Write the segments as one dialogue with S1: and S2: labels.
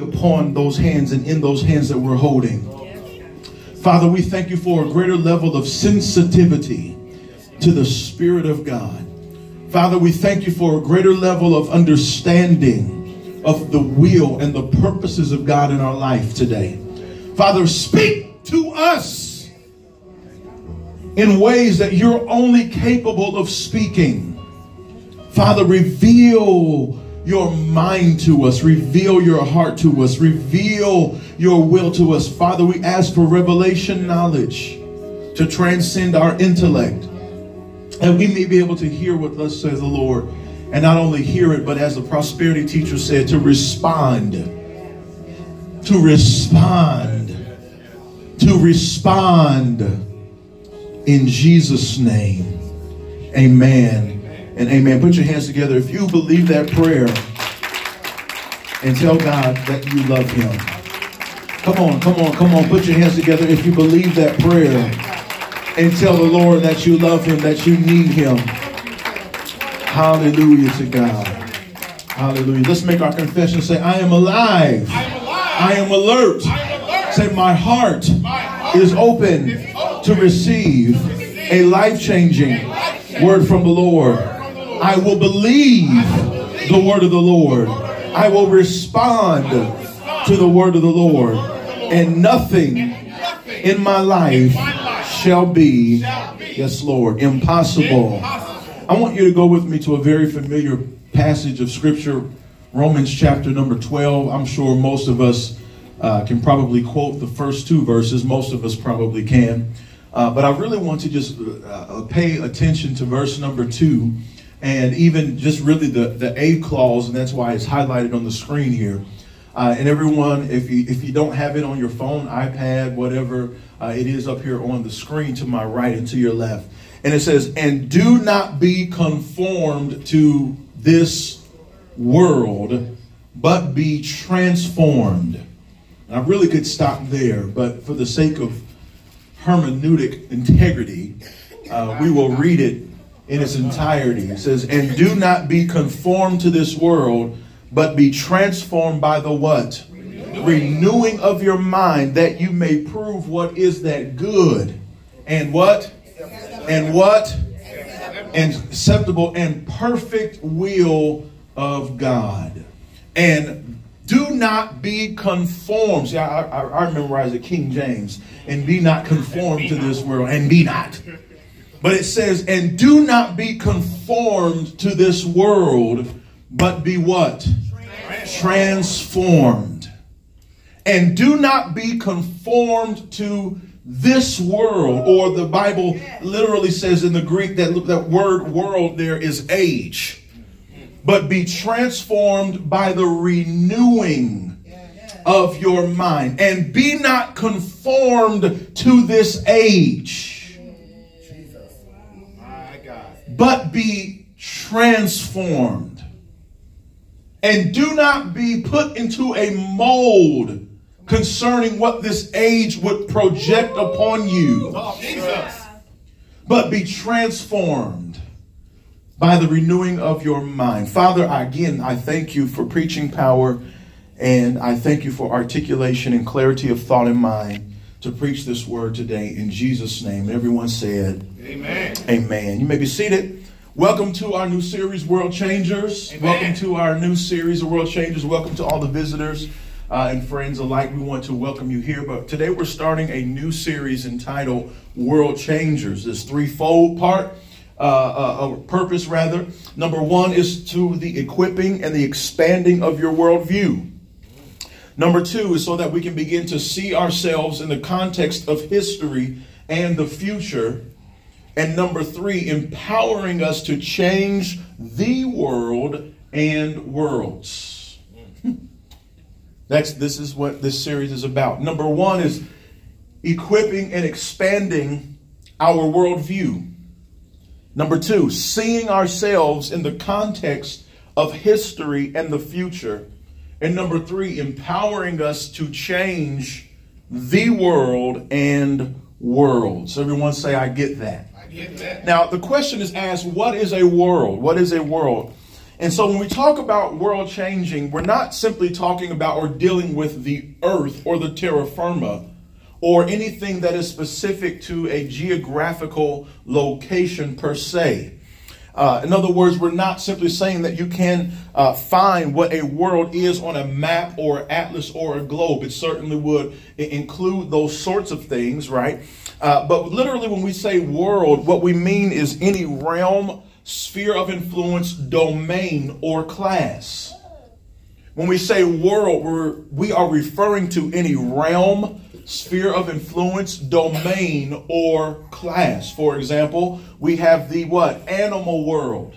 S1: upon those hands and in those hands that we're holding. Father, we thank you for a greater level of sensitivity to the Spirit of God. Father, we thank you for a greater level of understanding of the will and the purposes of God in our life today. Father, speak to us in ways that you're only capable of speaking. Father, reveal your mind to us, reveal your heart to us, reveal your will to us. Father, we ask for revelation knowledge to transcend our intellect, and we may be able to hear what thus says the Lord, and not only hear it, but as the prosperity teacher said, to respond. To respond. To respond in Jesus' name. Amen and amen. Put your hands together if you believe that prayer and tell God that you love Him. Come on, come on, come on. Put your hands together if you believe that prayer and tell the Lord that you love Him, that you need Him. Hallelujah to God. Hallelujah. Let's make our confession. Say, I am alive. I am, alive. I am alert. I am alert. Say, my heart, my heart is, open is open to receive a life changing word from the Lord. I will believe the word of the Lord. I will respond to the word of the Lord. And nothing in my life shall be, yes, Lord, impossible. I want you to go with me to a very familiar passage of scripture, Romans chapter number 12. I'm sure most of us uh, can probably quote the first two verses. Most of us probably can. Uh, but I really want to just uh, pay attention to verse number two and even just really the, the A clause, and that's why it's highlighted on the screen here. Uh, and everyone, if you if you don't have it on your phone, iPad, whatever, uh, it is up here on the screen to my right and to your left. And it says, "And do not be conformed to this world, but be transformed." And I really could stop there, but for the sake of hermeneutic integrity, uh, we will read it in its entirety. It says, And do not be conformed to this world, but be transformed by the what? Renewing. Renewing of your mind, that you may prove what is that good and what? And what? And acceptable and perfect will of God. And do not be conformed. See, I, I, I memorize it King James. And be not conformed to this world. And be not. But it says, and do not be conformed to this world, but be what? Transformed. And do not be conformed to this world, or the Bible literally says in the Greek that that word world there is age, but be transformed by the renewing of your mind, and be not conformed to this age but be transformed. And do not be put into a mold concerning what this age would project upon you. But be transformed by the renewing of your mind. Father, again, I thank you for preaching power and I thank you for articulation and clarity of thought and mind to preach this word today in Jesus' name. Everyone said, Amen. Amen. You may be seated. Welcome to our new series, World Changers. Amen. Welcome to our new series of World Changers. Welcome to all the visitors uh, and friends alike. We want to welcome you here. But today we're starting a new series entitled World Changers. This threefold part. Uh, uh, purpose rather. Number one is to the equipping and the expanding of your worldview. Number two is so that we can begin to see ourselves in the context of history and the future. And number three, empowering us to change the world and worlds. That's this is what this series is about. Number one is equipping and expanding our worldview. Number two, seeing ourselves in the context of history and the future. And number three, empowering us to change the world and worlds. Everyone say, I get that. Now, the question is asked what is a world? What is a world? And so when we talk about world changing, we're not simply talking about or dealing with the earth or the terra firma or anything that is specific to a geographical location per se. Uh, in other words, we're not simply saying that you can uh, find what a world is on a map or atlas or a globe. It certainly would include those sorts of things, right? Uh, but literally, when we say world, what we mean is any realm, sphere of influence, domain, or class. When we say world, we're, we are referring to any realm, sphere of influence, domain, or class. For example, we have the what? Animal world.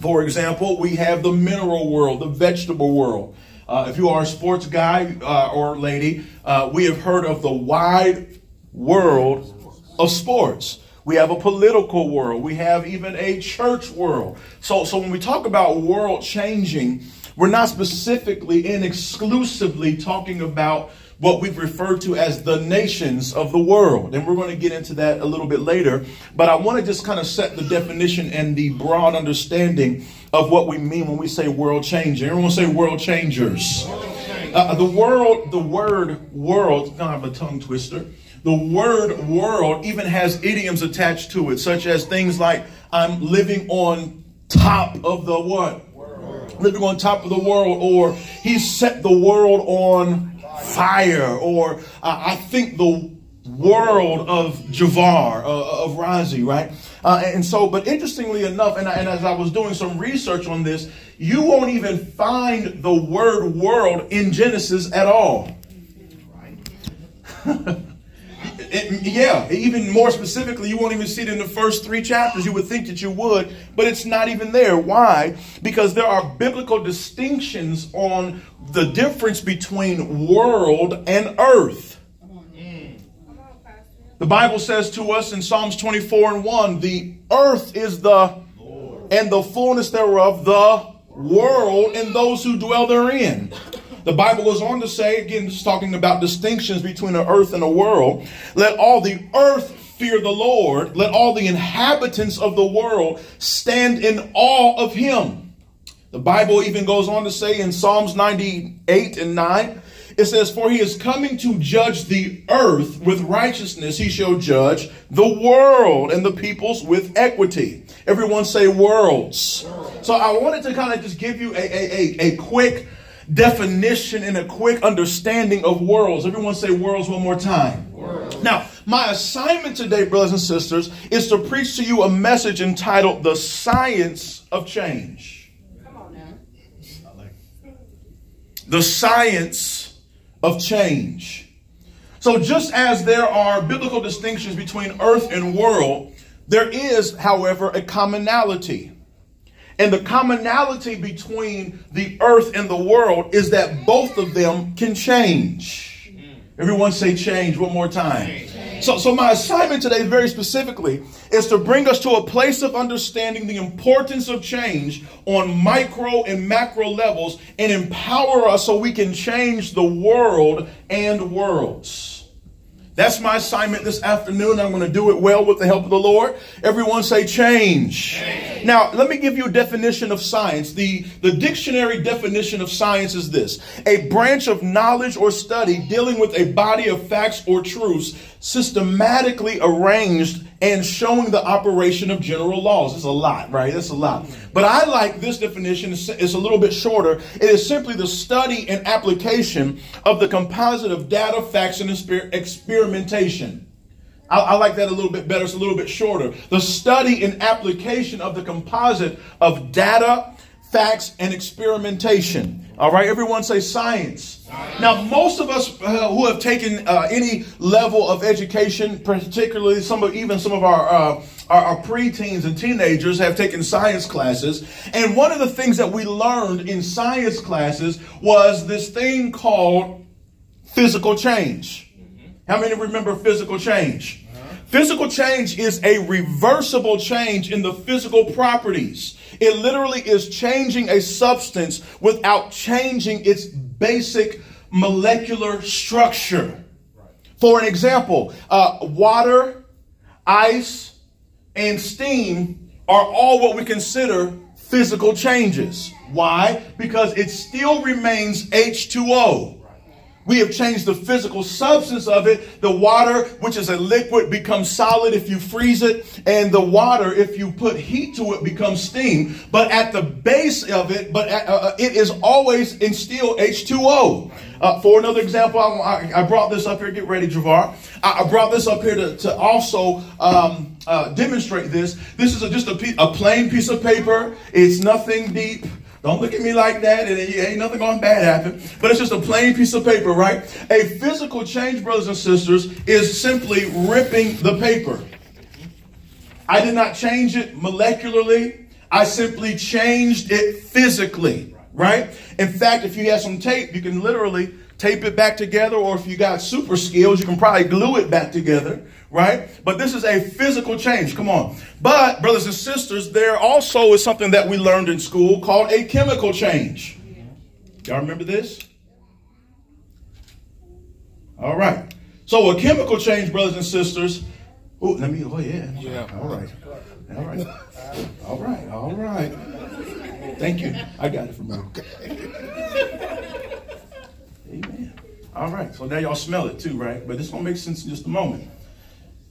S1: For example, we have the mineral world, the vegetable world. Uh, if you are a sports guy uh, or lady, uh, we have heard of the wide world of sports. We have a political world. We have even a church world. So, so when we talk about world changing, we're not specifically and exclusively talking about what we've referred to as the nations of the world. And we're going to get into that a little bit later. But I want to just kind of set the definition and the broad understanding of what we mean when we say world changing. Everyone say world changers. Uh, the world, the word world, kind of a tongue twister. The word world even has idioms attached to it, such as things like I'm living on top of the what? World. Living on top of the world, or he set the world on fire, or uh, I think the world of Javar, uh, of Razi, right? Uh, and so, but interestingly enough, and, and as I was doing some research on this, you won't even find the word world in Genesis at all. It, yeah, even more specifically, you won't even see it in the first three chapters. You would think that you would, but it's not even there. Why? Because there are biblical distinctions on the difference between world and earth. The Bible says to us in Psalms 24 and 1 the earth is the and the fullness thereof, the world and those who dwell therein. The Bible goes on to say, again, just talking about distinctions between the earth and the world. Let all the earth fear the Lord. Let all the inhabitants of the world stand in awe of him. The Bible even goes on to say in Psalms 98 and 9, it says, For he is coming to judge the earth with righteousness. He shall judge the world and the peoples with equity. Everyone say worlds. So I wanted to kind of just give you a, a, a, a quick definition and a quick understanding of worlds. Everyone say worlds one more time. Worlds. Now, my assignment today, brothers and sisters, is to preach to you a message entitled The Science of Change. Come on now. The Science of Change. So, just as there are biblical distinctions between earth and world, there is, however, a commonality. And the commonality between the earth and the world is that both of them can change. Everyone say change one more time. So, so my assignment today, very specifically, is to bring us to a place of understanding the importance of change on micro and macro levels and empower us so we can change the world and worlds. That's my assignment this afternoon. I'm going to do it well with the help of the Lord. Everyone say change. change. Now, let me give you a definition of science. The, the dictionary definition of science is this. A branch of knowledge or study dealing with a body of facts or truths systematically arranged and showing the operation of general laws. It's a lot, right? That's a lot. But I like this definition. It's a little bit shorter. It is simply the study and application of the composite of data, facts, and experimentation. I, I, like that a little bit better. It's a little bit shorter. The study and application of the composite of data, facts, and experimentation. All right, everyone say science. Now, most of us uh, who have taken uh, any level of education, particularly some of even some of our uh, our, our preteens and teenagers have taken science classes, and one of the things that we learned in science classes was this thing called physical change. How many remember physical change? Physical change is a reversible change in the physical properties. It literally is changing a substance without changing its basic molecular structure. For an example, uh, water, ice, and steam are all what we consider physical changes. Why? Because it still remains H2O. We have changed the physical substance of it. The water, which is a liquid, becomes solid if you freeze it, and the water, if you put heat to it, becomes steam. But at the base of it, but uh, uh it is always in still H2O. Uh, for another example, I, I, brought this up here. Get ready, Javar. I, I brought this up here to, to also um, uh, demonstrate this. This is a, just a, a plain piece of paper. It's nothing deep. Don't look at me like that, and ain't nothing going bad happen. But it's just a plain piece of paper, right? A physical change, brothers and sisters, is simply ripping the paper. I did not change it molecularly. I simply changed it physically, right? In fact, if you have some tape, you can literally tape it back together, or if you got super skills, you can probably glue it back together, right? But this is a physical change. Come on. But, brothers and sisters, there also is something that we learned in school called a chemical change. Y'all remember this? All right. So, a chemical change, brothers and sisters. Oh, let me, oh, yeah. Yeah. All right. All right. All right. All right. Thank you. I got it from you. Amen. All right. So now y'all smell it too, right? But this gonna make sense in just a moment.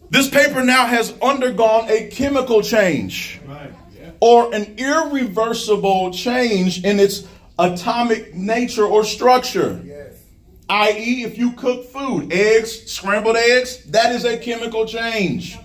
S1: This paper now has undergone a chemical change right. yeah. or an irreversible change in its atomic nature or structure. Yes. I.e., if you cook food, eggs, scrambled eggs, that is a chemical change.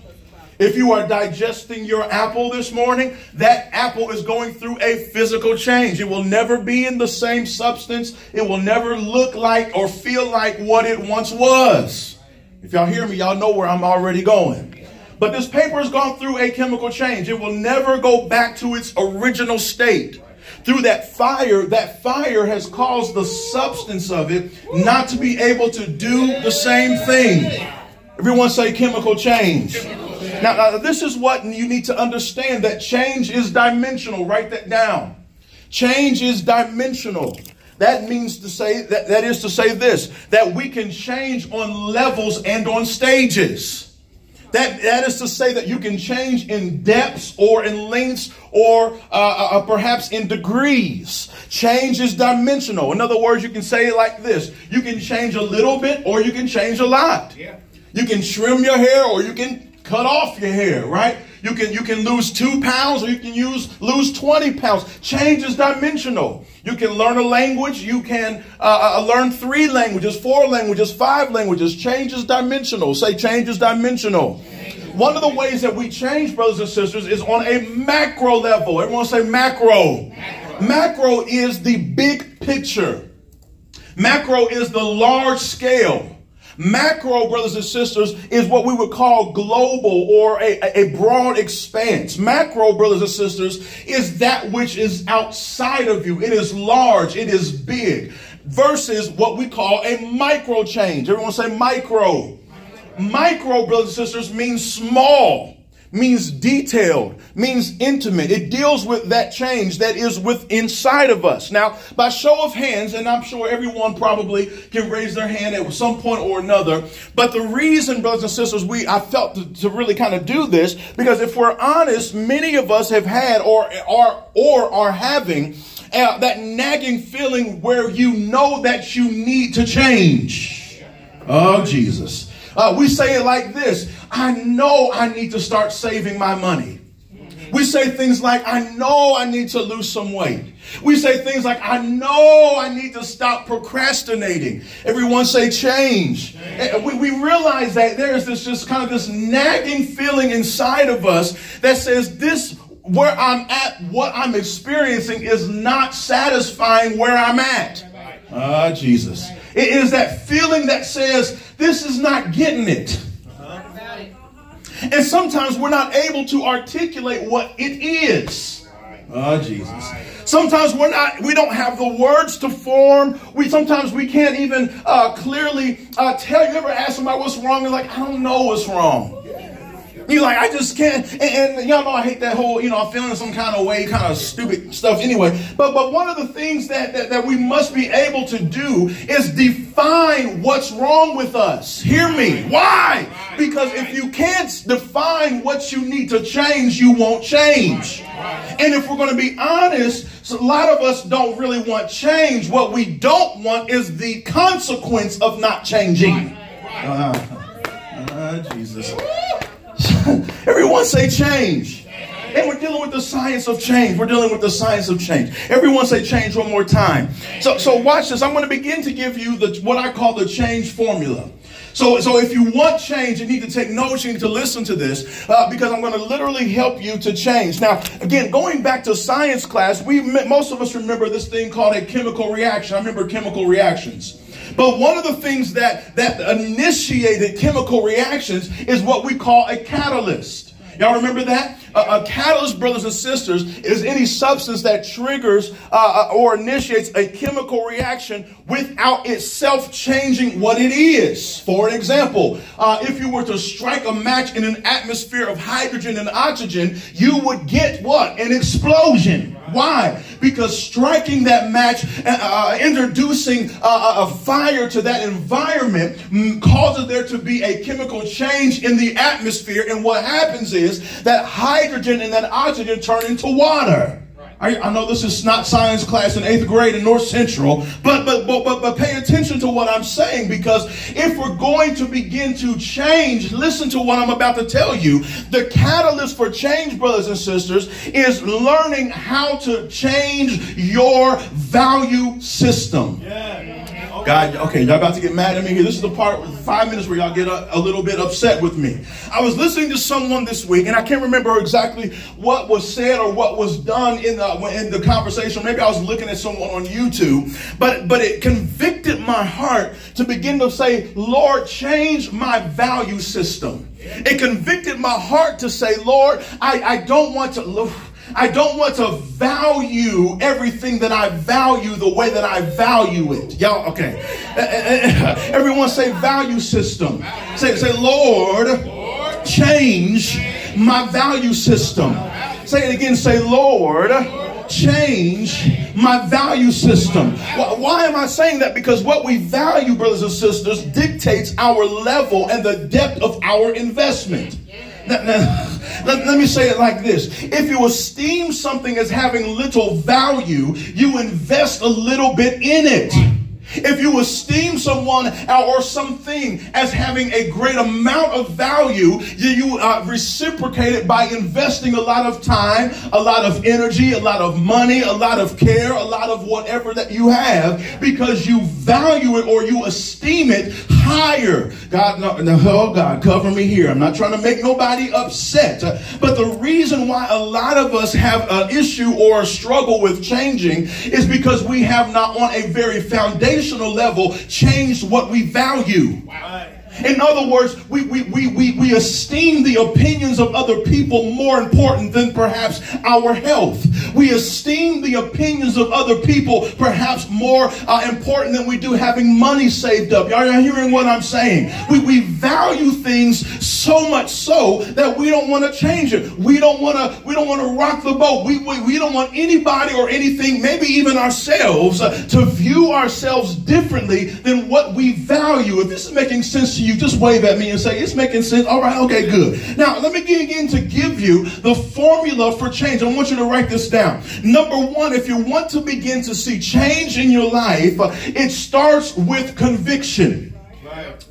S1: If you are digesting your apple this morning, that apple is going through a physical change. It will never be in the same substance. It will never look like or feel like what it once was. If y'all hear me, y'all know where I'm already going. But this paper has gone through a chemical change. It will never go back to its original state. Through that fire, that fire has caused the substance of it not to be able to do the same thing. Everyone say chemical change. Now, now, this is what you need to understand that change is dimensional. Write that down. Change is dimensional. That means to say that, that is to say this that we can change on levels and on stages. That, that is to say that you can change in depths or in lengths or uh, uh, uh perhaps in degrees. Change is dimensional. In other words, you can say it like this you can change a little bit or you can change a lot. Yeah. You can trim your hair or you can cut off your hair, right? You can you can lose two pounds or you can use lose 20 pounds. Change is dimensional. You can learn a language. You can uh, uh, learn three languages, four languages, five languages. Change is dimensional. Say change is dimensional. One of the ways that we change, brothers and sisters, is on a macro level. Everyone say macro. Macro, macro is the big picture. Macro is the large scale. Macro, brothers and sisters, is what we would call global or a, a broad expanse. Macro, brothers and sisters, is that which is outside of you. It is large. It is big. Versus what we call a micro change. Everyone say micro. Micro, brothers and sisters, means small means detailed, means intimate. It deals with that change that is with inside of us. Now, by show of hands, and I'm sure everyone probably can raise their hand at some point or another, but the reason, brothers and sisters, we I felt to, to really kind of do this because if we're honest, many of us have had or are or are having uh, that nagging feeling where you know that you need to change. Oh, Jesus. Uh, we say it like this I know I need to start saving my money. We say things like, I know I need to lose some weight. We say things like, I know I need to stop procrastinating. Everyone say change. change. We, we realize that there's this just kind of this nagging feeling inside of us that says this where I'm at, what I'm experiencing is not satisfying where I'm at. Ah, Jesus. It is that feeling that says, this is not getting it. And sometimes we're not able to articulate what it is. Oh, Jesus. Sometimes we're not, we don't have the words to form. We sometimes we can't even uh, clearly uh, tell you. Ever ask somebody what's wrong? They're like, I don't know what's wrong. You like, I just can't. And, and, y'all know I hate that whole, you know, I'm feeling some kind of way, kind of stupid stuff anyway. But but one of the things that, that, that we must be able to do is define what's wrong with us. Hear me. Why? Because if you can't define what you need to change, you won't change. And if we're going to be honest, so a lot of us don't really want change. What we don't want is the consequence of not changing. Uh, uh, Jesus. Everyone say change. And we're dealing with the science of change. We're dealing with the science of change. Everyone say change one more time. So, so watch this. I'm going to begin to give you the what I call the change formula. So, so if you want change, you need to take notes. You need to listen to this uh, because I'm going to literally help you to change. Now, again, going back to science class, we most of us remember this thing called a chemical reaction. I remember chemical reactions. But one of the things that, that initiated chemical reactions is what we call a catalyst. Y'all remember that? A, a, catalyst, brothers and sisters, is any substance that triggers uh, uh, or initiates a chemical reaction without itself changing what it is. For an example, uh, if you were to strike a match in an atmosphere of hydrogen and oxygen, you would get what? An explosion. Why? Because striking that match, uh, uh introducing uh, a fire to that environment mm, causes there to be a chemical change in the atmosphere. And what happens is that hydrogen and that oxygen turn into water. I, I, know this is not science class in eighth grade in North Central, but, but but but but pay attention to what I'm saying because if we're going to begin to change, listen to what I'm about to tell you. The catalyst for change, brothers and sisters, is learning how to change your value system. Yeah. God, okay, y'all about to get mad at me here. This is the part, five minutes where y'all get a, a, little bit upset with me. I was listening to someone this week, and I can't remember exactly what was said or what was done in the in the conversation. Maybe I was looking at someone on YouTube, but but it convicted my heart to begin to say, Lord, change my value system. It convicted my heart to say, Lord, I, I don't want to. Look, I don't want to value everything that I value the way that I value it. Y'all, okay. Eh, eh, eh, Everyone say value system. Say, say, Lord, change my value system. Say it again. Say, Lord, change my value system. Why am I saying that? Because what we value, brothers and sisters, dictates our level and the depth of our investment. Let, let, me say it like this. If you esteem something as having little value, you invest a little bit in it. If you esteem someone or something as having a great amount of value, you uh, reciprocate it by investing a lot of time, a lot of energy, a lot of money, a lot of care, a lot of whatever that you have because you value it or you esteem it higher. God, no, no, oh God, cover me here. I'm not trying to make nobody upset. But the reason why a lot of us have an issue or a struggle with changing is because we have not on a very foundational level changed what we value. Wow. In other words, we, we, we, we, we esteem the opinions of other people more important than perhaps our health. We esteem the opinions of other people perhaps more uh, important than we do having money saved up. Are you hearing what I'm saying? We, we value things so much so that we don't want to change it. We don't want to we don't want to rock the boat. We, we, we don't want anybody or anything, maybe even ourselves, uh, to view ourselves differently than what we value. If this is making sense to you, just wave at me and say, it's making sense. All right, okay, good. Now, let me begin to give you the formula for change. I want you to write this down. Number one, if you want to begin to see change in your life, it starts with conviction.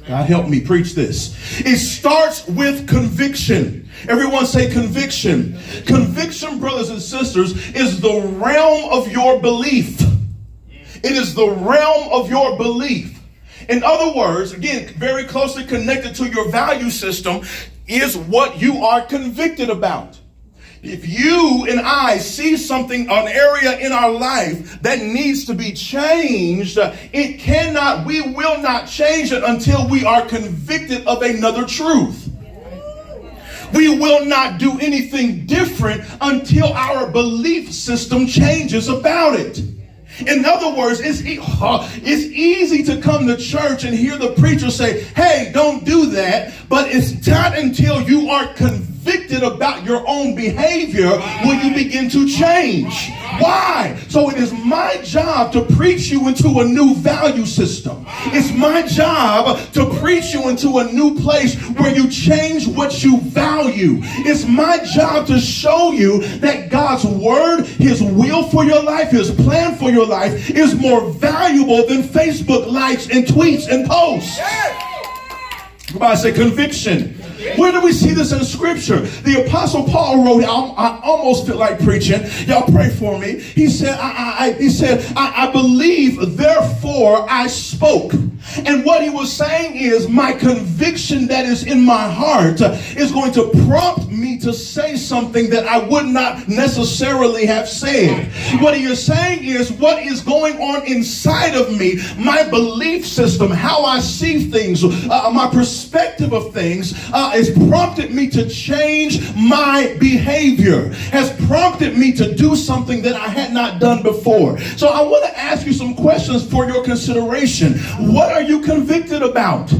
S1: God help me preach this. It starts with conviction. Everyone say conviction. Conviction, brothers and sisters, is the realm of your belief. It is the realm of your belief. In other words, again, very closely connected to your value system is what you are convicted about. If you and I see something, an area in our life that needs to be changed, it cannot, we will not change it until we are convicted of another truth. We will not do anything different until our belief system changes about it. In other words, it's, it's easy to come to church and hear the preacher say, hey, don't do that. But it's not until you are convicted about your own behavior will you begin to change. Why? So it is my job to preach you into a new value system. It's my job to preach you into a new place where you change what you value. It's my job to show you that God's word, his will for your life, his plan for your life is more valuable than Facebook likes and tweets and posts. Everybody say conviction. Where do we see this in scripture? The apostle Paul wrote, I, I almost feel like preaching. Y'all pray for me. He said, I, I he said, I, I believe, therefore I spoke. And what he was saying is my conviction that is in my heart is going to prompt me to say something that I would not necessarily have said. What he is saying is what is going on inside of me, my belief system, how I see things, uh, my perspective of things, uh, has prompted me to change my behavior, has prompted me to do something that I had not done before. So I want to ask you some questions for your consideration. What are you convicted about?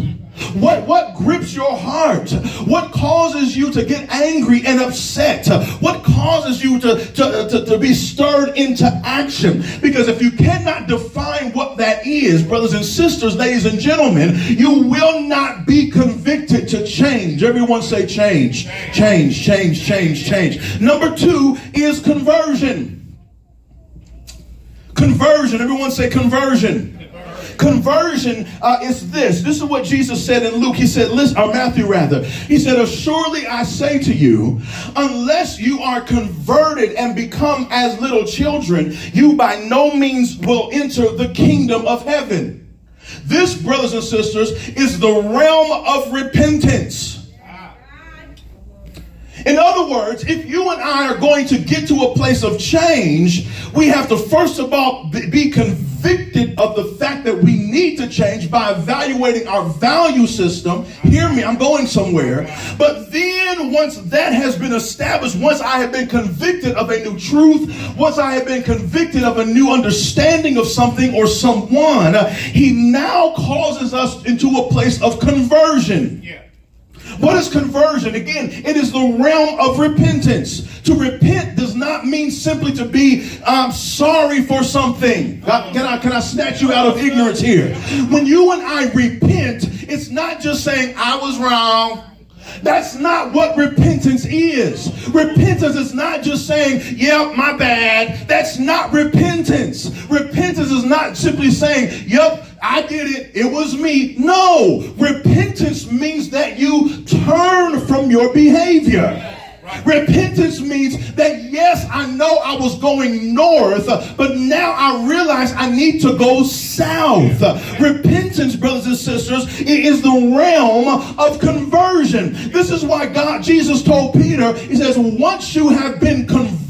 S1: What, what grips your heart? What causes you to get angry and upset? What causes you to, to, to, to, be stirred into action? Because if you cannot define what that is, brothers and sisters, ladies and gentlemen, you will not be convicted to change. Everyone say change. Change, change, change, change. Number two is conversion. Conversion. Everyone say conversion. Conversion uh, is this. This is what Jesus said in Luke. He said, listen, or Matthew rather. He said, Surely I say to you, unless you are converted and become as little children, you by no means will enter the kingdom of heaven. This, brothers and sisters, is the realm of repentance. In other words, if you and I are going to get to a place of change, we have to first of all be convicted of the fact that we need to change by evaluating our value system. Hear me, I'm going somewhere. But then once that has been established, once I have been convicted of a new truth, once I have been convicted of a new understanding of something or someone, he now causes us into a place of conversion. Yeah. What is conversion? Again, it is the realm of repentance. To repent does not mean simply to be um, sorry for something. Can I, can I snatch you out of ignorance here? When you and I repent, it's not just saying, I was wrong. That's not what repentance is. Repentance is not just saying, yep, my bad. That's not repentance. Repentance is not simply saying, yep, I did it. It was me. No. Repentance means that you turn from your behavior. Repentance means that yes, I know I was going north, but now I realize I need to go south. Repentance, brothers and sisters, is the realm of conversion. This is why God, Jesus told Peter, He says, once you have been converted,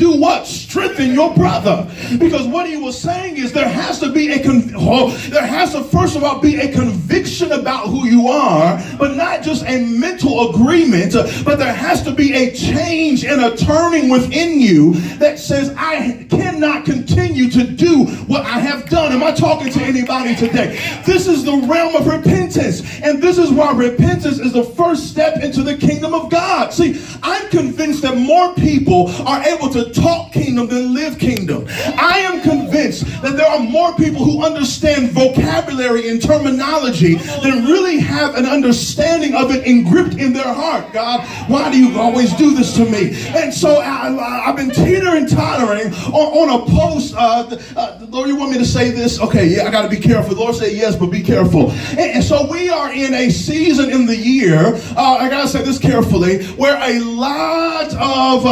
S1: do what? Strengthen your brother. Because what he was saying is there has to be a, con- oh, there has to first of all be a conviction about who you are, but not just a mental agreement, but there has to be a change and a turning within you that says, I cannot continue to do what I have done. Am I talking to anybody today? This is the realm of repentance. And this is why repentance is the first step into the kingdom of God. See, I'm convinced that more people are able to talk kingdom than live kingdom. I am convinced that there are more people who understand vocabulary and terminology than really have an understanding of it engripped in their heart. God, why do you always do this to me. And so I, have been teetering tottering on, on a post. Uh, uh, Lord, you want me to say this? Okay, yeah, I got to be careful. The Lord said yes, but be careful. And, and, so we are in a season in the year, uh, I got to say this carefully, where a lot of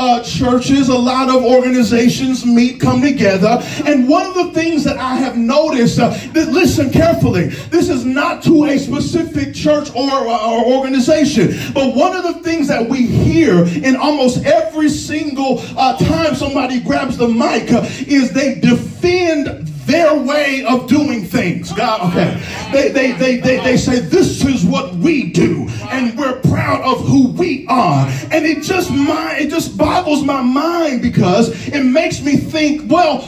S1: uh, uh, churches, a lot of organizations meet, come together. And one of the things that I have noticed, uh, that, listen carefully, this is not to a specific church or, or organization, but one of the things that we hear in almost every single uh, time somebody grabs the mic uh, is they defend their way of doing things. God, okay. They, they, they, they, they say, this is what we do. And we're proud of who we are. And it just, my, it just boggles my mind because it makes me think, well,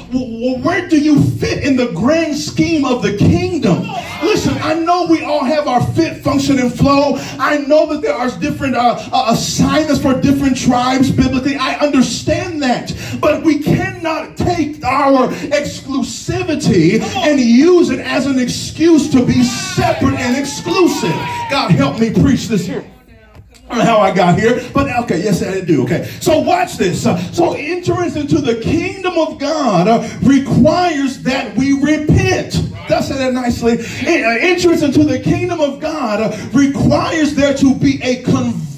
S1: where do you fit in the grand scheme of the kingdom? Listen, I know we all have our fit, function, and flow. I know that there are different uh, uh, assignments for different tribes biblically. I understand that. But we cannot take our exclusivity and use it as an excuse to be separate and exclusive. God help me preach this here I don't know how I got here, but okay, yes, I do. Okay, so watch this. Uh, so entrance into the kingdom of God uh, requires that we repent. That's it nicely. Uh, entrance into the kingdom of God requires there to be a conversion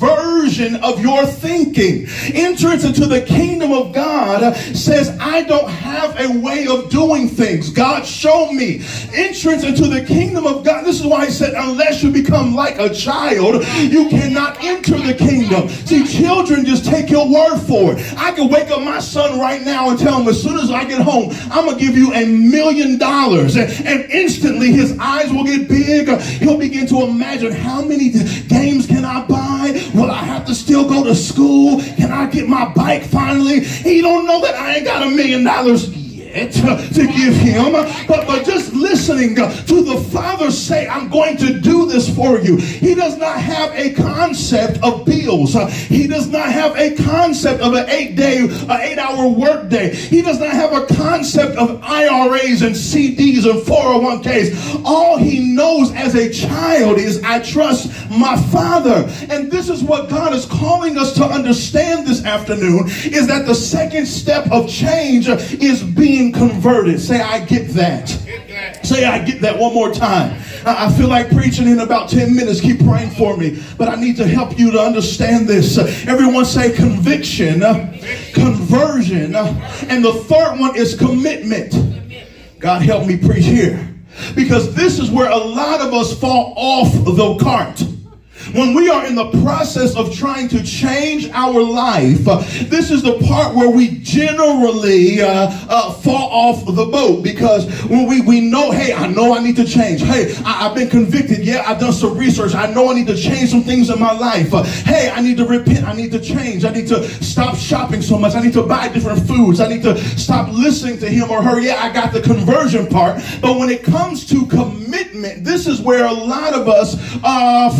S1: of your thinking. Entrance into the kingdom of God says, I don't have a way of doing things. God, show me. Entrance into the kingdom of God. This is why he said, unless you become like a child, you cannot enter the kingdom. See, children just take your word for it. I can wake up my son right now and tell him, as soon as I get home, I'm going to give you a million dollars. And instantly his eyes will get big. He'll begin to imagine how many games can I buy? Will I have to still go to school? Can I get my bike finally? He don't know that I ain't got a million dollars to give him, but, but just listening to the Father say, I'm going to do this for you. He does not have a concept of bills. He does not have a concept of an eight day, an eight hour work day. He does not have a concept of IRAs and CDs and 401ks. All he knows as a child is, I trust my Father. And this is what God is calling us to understand this afternoon is that the second step of change is being being converted. Say, I get that. Say, I get that one more time. I feel like preaching in about 10 minutes. Keep praying for me. But I need to help you to understand this. Everyone say conviction, conversion, and the third one is commitment. God help me preach here. Because this is where a lot of us fall off the cart. When we are in the process of trying to change our life, uh, this is the part where we generally uh, uh, fall off the boat because when we, we know, hey, I know I need to change. Hey, I, have been convicted. Yeah, I've done some research. I know I need to change some things in my life. Uh, hey, I need to repent. I need to change. I need to stop shopping so much. I need to buy different foods. I need to stop listening to him or her. Yeah, I got the conversion part. But when it comes to commitment, this is where a lot of us uh,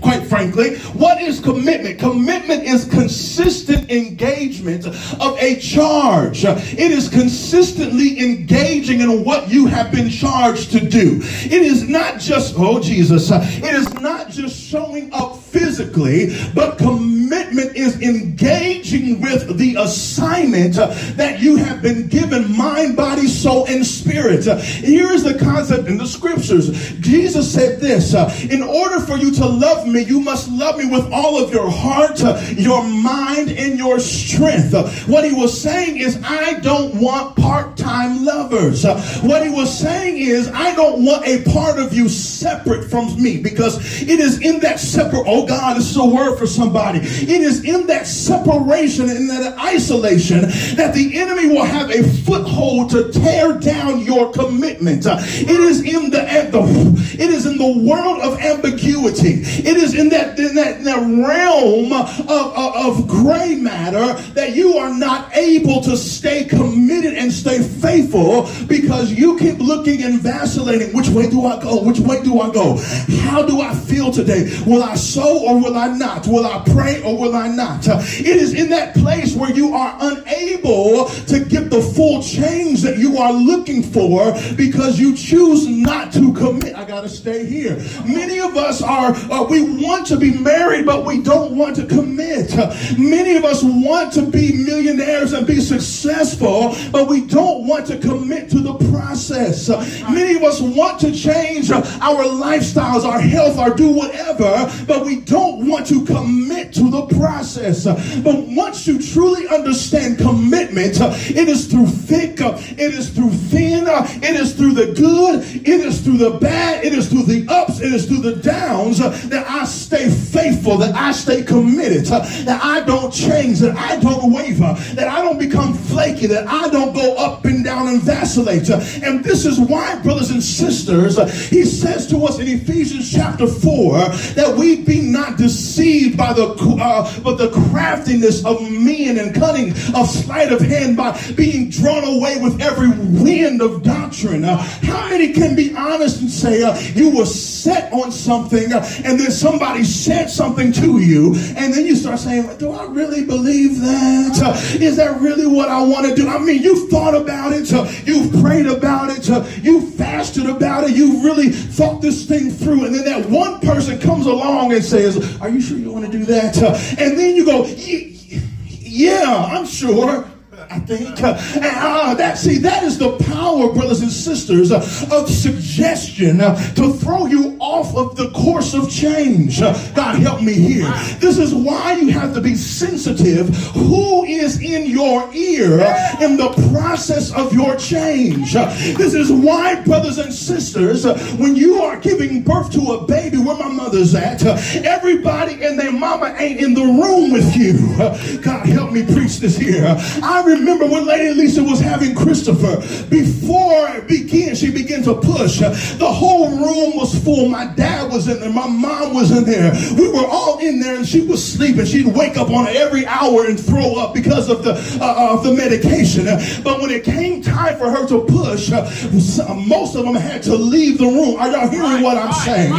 S1: quite frankly. What is commitment? Commitment is consistent engagement of a charge. It is consistently engaging in what you have been charged to do. It is not just, oh Jesus, it is not just showing up physically, but commitment is engaging with the assignment uh, that you have been given mind, body, soul, and spirit. Uh, Here is the concept in the scriptures. Jesus said this uh, In order for you to love me, you must love me with all of your heart, your mind, and your strength. What he was saying is, I don't want part time lovers. What he was saying is, I don't want a part of you separate from me because it is in that separate, God, this is a word for somebody. It is in that separation, in that isolation, that the enemy will have a foothold to tear down your commitment. It is in the, it is in the world of ambiguity. It is in that, in that, in that realm of, of, of gray matter that you are not able to stay committed and stay faithful because you keep looking and vacillating. Which way do I go? Which way do I go? How do I feel today? Will I sow or will I not? Will I pray or will I not? It is in that place where you are unable to get the full change that you are looking for because you choose not to commit. I got to stay here. Many of us are, uh, we want to be married, but we don't want to commit. Many of us want to be millionaires and be successful, but we don't want to commit to the process. Many of us want to change our lifestyles, our health, or do whatever, but we don't want to commit to the process. But once you truly understand commitment, it is through thick, it is through thin, it is through the good, it is through the bad, it is through the ups, it is through the downs that I stay faithful, that I stay committed, that I don't change, that I don't waver, that I don't become flaky, that I don't go up and down and vacillate. And this is why, brothers and sisters, he says to us in Ephesians chapter 4 that we be not deceived by the uh, but the craftiness of men and cunning of sleight of hand by being drawn away with every wind of doctrine. Uh, how many can be honest and say uh, you were set on something uh, and then somebody said something to you and then you start saying, do I really believe that? Uh, is that really what I want to do? I mean, you've thought about it. Uh, you've prayed about it. Uh, you fasted about it. you've really thought this thing through. And then that one person comes along and says, are you sure you want to do that? And then you go, yeah, I'm sure. I think. Uh, uh, that see, that is the power, brothers and sisters, uh, of suggestion uh, to throw you off of the course of change. Uh, God help me here. This is why you have to be sensitive. Who is in your ear uh, in the process of your change? This is why, brothers and sisters, when you are giving birth to a baby, where my mother's at, everybody and their mama ain't in the room with you. God help me preach this here. I remember when Lady Lisa was having Christopher, before it began, she began to push. The whole room was full. My dad was in there. My mom was in there. We were all in there and she was sleeping. She'd wake up on every hour and throw up because of the, uh, of the medication. But when it came time for her to push, most of them had to leave the room. Are y'all hearing what I'm saying?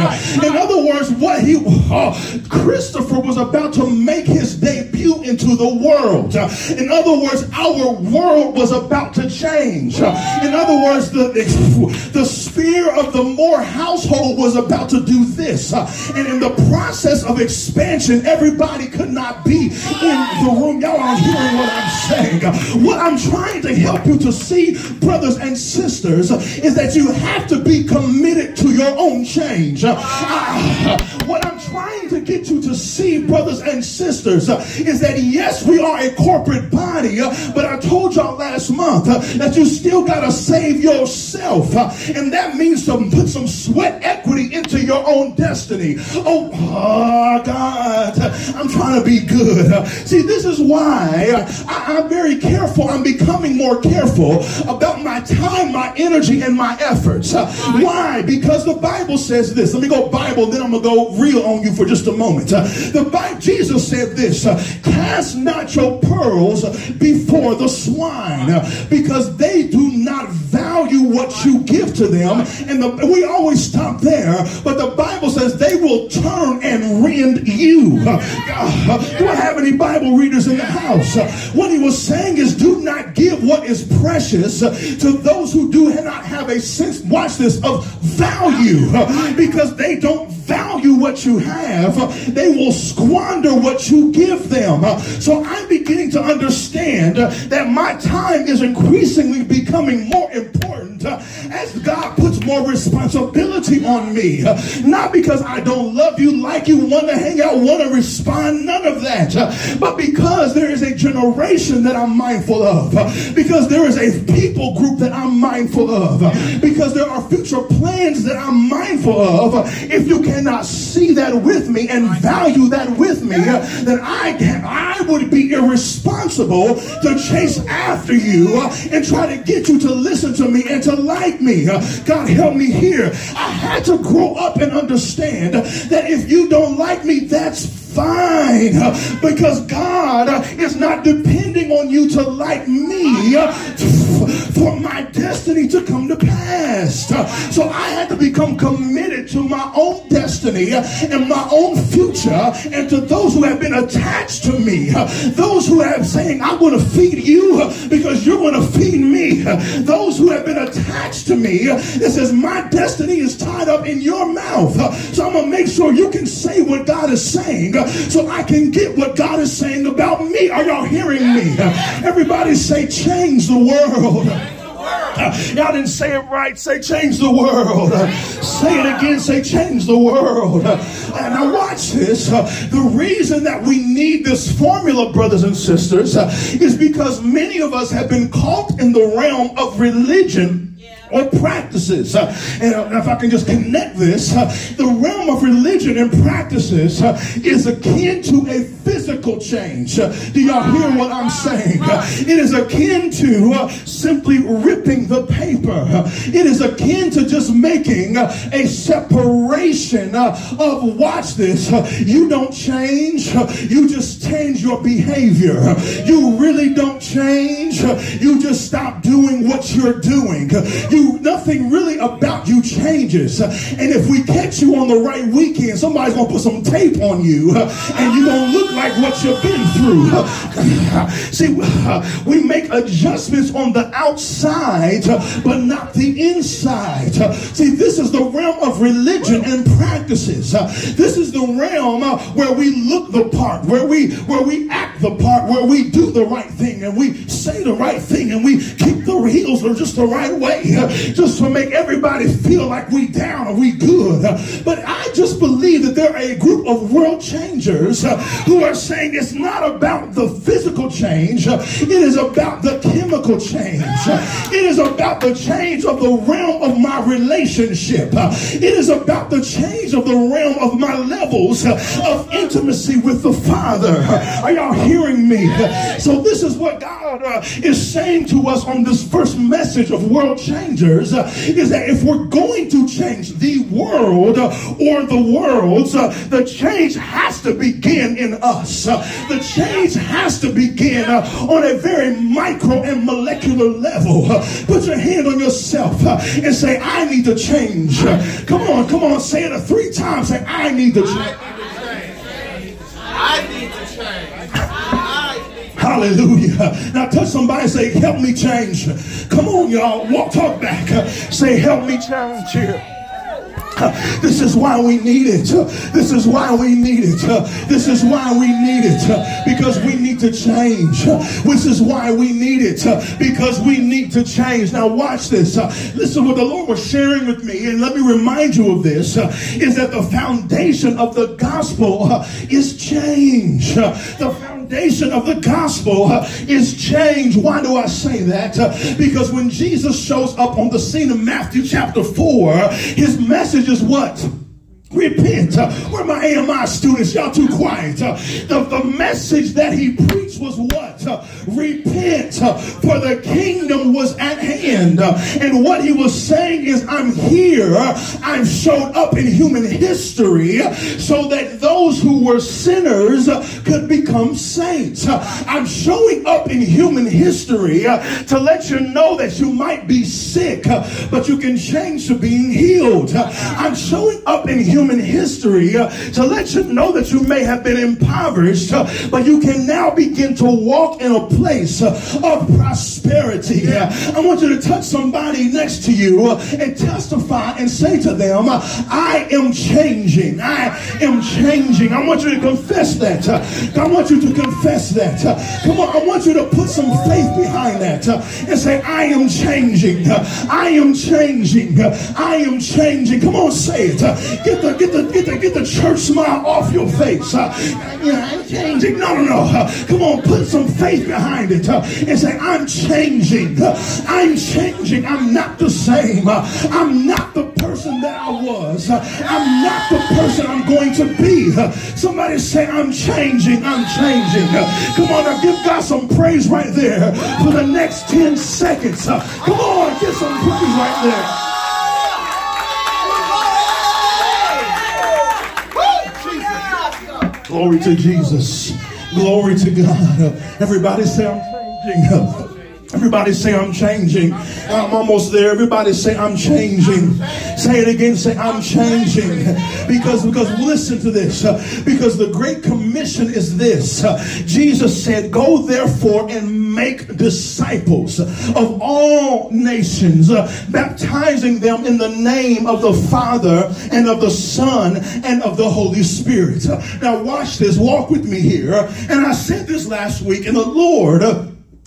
S1: In other words, what he, uh, Christopher was about to make his debut into the world. In other words, our our world was about to change. In other words, the, the sphere of the Moore household was about to do this. And in the process of expansion, everybody could not be in the room. Y'all aren't hearing what I'm saying. What I'm trying to help you to see, brothers and sisters, is that you have to be committed to your own change. Ah, what I'm trying to get you to see, brothers and sisters, is that yes, we are a corporate body, but I told y'all last month uh, that you still got to save yourself. Uh, and that means to put some sweat equity into your own destiny. Oh, oh God, I'm trying to be good. Uh, see, this is why I, I'm very careful. I'm becoming more careful about my time, my energy, and my efforts. Uh, why? Because the Bible says this. Let me go Bible, then I'm going to go real on you for just a moment. Uh, the Bible, Jesus said this, uh, cast not your pearls before the swine because they do what you give to them. And the, we always stop there, but the Bible says they will turn and rend you. Do I have any Bible readers in the house? what he was saying is do not give what is precious to those who do not have a sense, watch this, of value because they don't value what you have, they will squander what you give them. So I'm beginning to understand that my time is increasingly becoming more important as God puts more responsibility on me. Not because I don't love you, like you, want to hang out, want to respond, none of that. But because there is a generation that I'm mindful of. Because there is a people group that I'm mindful of. Because there are future plans that I'm mindful of. If you cannot see that with me and value that with me, then I can, I would be irresponsible to chase after you and try to get you to listen to me and to like me. God help me here. I had to grow up and understand that if you don't like me, that's fine because God is not depending on you to like me for my destiny to come to pass. So I had to become committed to my own destiny and my own future and to those who have been attached to me. Those who have saying, I'm going to feed you because you're going to feed me. Those who have been attached to me that says, my destiny is tied up in your mouth. So I'm going to make sure you can say what God is saying so I can get what God is saying about me. Are y'all hearing me? Everybody say, change the world. Y'all didn't say it right. Say, change the world. Say it again. Say, change the world. And now watch this. The reason that we need this formula, brothers and sisters, is because many of us have been caught in the realm of religion or practices. Uh, and uh, if I can just connect this, uh, the realm of religion and practices uh, is akin to a physical change. Uh, do y'all hear what I'm saying? Uh, it is akin to simply ripping the paper. it is akin to just making a separation of, watch this, you don't change, you just change your behavior. You really don't change, you just stop doing what you're doing. You nothing really about you changes. And if we catch you on the right weekend, somebody's going to put some tape on you and you're going to look like what you've been through. See, we make adjustments on the outside, but not the inside. See, this is the realm of religion and practices. This is the realm where we look the part, where we where we act the part, where we do the right thing and we say the right thing and we keep the heels are just the right way just to make everybody feel like we down or we good. But I just believe that there are a group of world changers uh, who are saying it's not about the physical change, uh, it is about the chemical change. Uh, it is about the change of the realm of my relationship. It is about the change of the realm of my levels of intimacy with the Father. Are y'all hearing me? So this is what God uh, is saying to us on this first message of world change changers uh, is that if we're going to change the world uh, or the worlds, uh, the change has to begin in us. The change has to begin on a very micro and molecular level. Put your hand on yourself and say, I need to change. Come on, come on, say it three times. Say, I need to change. I need to change. Hallelujah. Now touch somebody and say, help me change. Come on, y'all. Walk, talk back. Say, help me change here. This is why we need it. This is why we need it. This is why we need it. Because we need to change. This is why we need it. Because we need to change. Now watch this. Listen what the Lord was sharing with me. And let me remind you of this. Is that the foundation of the gospel is change. The foundation of the gospel uh, is change. Why do I say that? Uh, because when Jesus shows up on the scene of Matthew chapter 4, his message is what? Repent. Uh, where my AMI students? Y'all too quiet. Uh, the, the message that he preached was what? Uh, repent, for the kingdom was at hand. And what he was saying is, I'm here. I've showed up in human history so that those who were sinners could become saints. I'm showing up in human history to let you know that you might be sick, but you can change to being healed. I'm showing up in human human history uh, to let you know that you may have been impoverished, uh, but you can now begin to walk in a place uh, of prosperity. I want you to touch somebody next to you uh, and testify and say to them, I am changing. I am changing. I want you to confess that. I want you to confess that. Come on, I want you to put some faith behind that and say, I am changing. I am changing. I am changing. Come on, say it. Get the the get the get the get the church smile off your face. Uh, you know, I'm changing. No, no, no. Uh, come on, put some faith behind it uh, and say, I'm changing. Uh, I'm changing. I'm not the same. Uh, I'm not the person that I was. Uh, I'm not the person I'm going to be. somebody say, I'm changing. I'm changing. come on, now give God some praise right there for the next 10 seconds. come on, get some praise right there. Glory to Jesus. Glory to God. Everybody say I'm changing. Everybody say I'm changing. I'm almost there. Everybody say I'm changing. Say it again. Say I'm changing. Because because listen to this. Because the great commission is this. Jesus said, "Go therefore and make disciples of all nations, baptizing them in the name of the Father and of the Son and of the Holy Spirit." Now watch this. Walk with me here. And I said this last week, and the Lord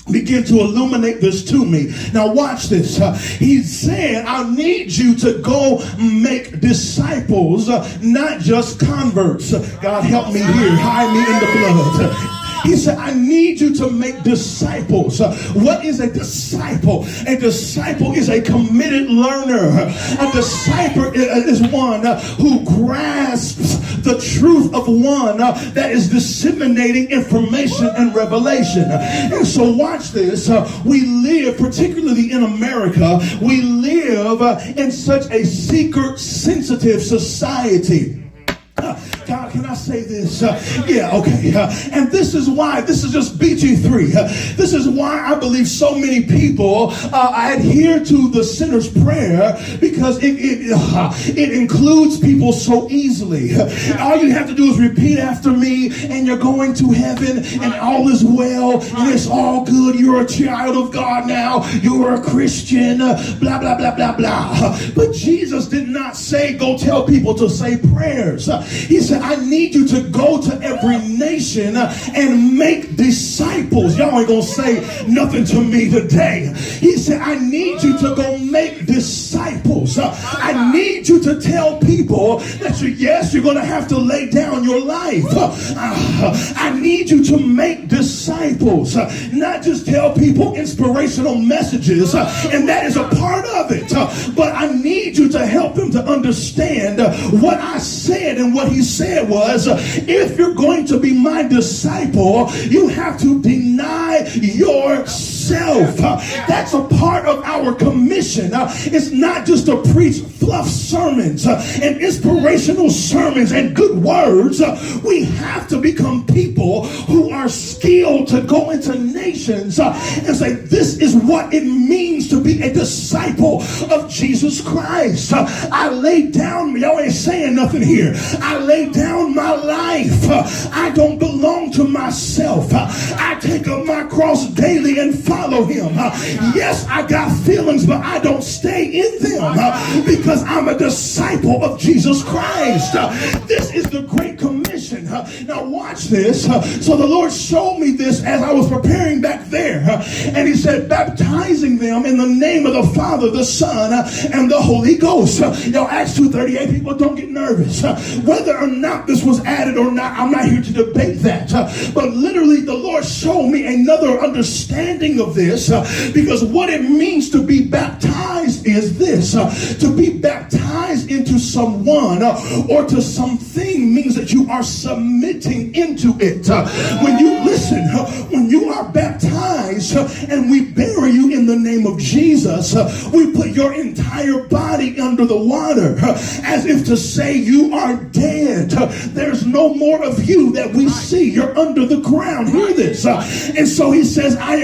S1: begin to illuminate this to me. Now watch this. Uh, he said, I need you to go make disciples, uh, not just converts. God help me here. Hide me in the blood. He said, I need you to make disciples. What is a disciple? A disciple is a committed learner. A disciple is one who grasps the truth of one that is disseminating information and revelation. And so, watch this. We live, particularly in America, we live in such a seeker sensitive society. God, can I say this? Yeah, okay. And this is why, this is just BT3. Uh, this is why I believe so many people uh, adhere to the sinner's prayer because it, it, uh, it includes people so easily. All you have to do is repeat after me, and you're going to heaven, and all is well, and it's all good. You're a child of God now. You're a Christian, blah, blah, blah, blah, blah. But Jesus did not say, go tell people to say prayers. He said, I need you to go to every nation and make disciples. Y'all ain't gonna say nothing to me today. He said, I need you to go make disciples. I need you to tell people that you, yes, you're gonna have to lay down your life. Ah, I need you to make disciples, not just tell people inspirational messages, ah, and that is a part of it. Ah, but I need you to help them to understand what I said and what he said was, if you're going to be my disciple, you have to deny yourself. That's a part of our commission. It's not just to preach fluff sermons and inspirational sermons and good words. We have to become people who are skilled to go into nations and say, this is what it means to be a disciple of Jesus Christ. I laid down, y'all ain't saying nothing here. I laid down my life. I don't belong to myself. I take up my cross daily and follow him. Yes, I got feelings, but I don't stay in them because I'm a disciple of Jesus Christ. This is the Great Commission. Now, watch this. So, the Lord showed me this as I was preparing back there. And He said, baptizing them in the name of the Father, the Son, and the Holy Ghost. Yo, Acts 2.38, people don't get nervous. Whether or not this was added or not, I'm not here to debate that. But literally, the Lord showed me another understanding of this uh, because what it means to be baptized is this uh, to be baptized into someone uh, or to something means that you are submitting into it. When you listen, when you are baptized and we bury you in the name of Jesus, we put your entire body under the water as if to say you are dead. There's no more of you that we see. You're under the ground. Hear this. And so he says, I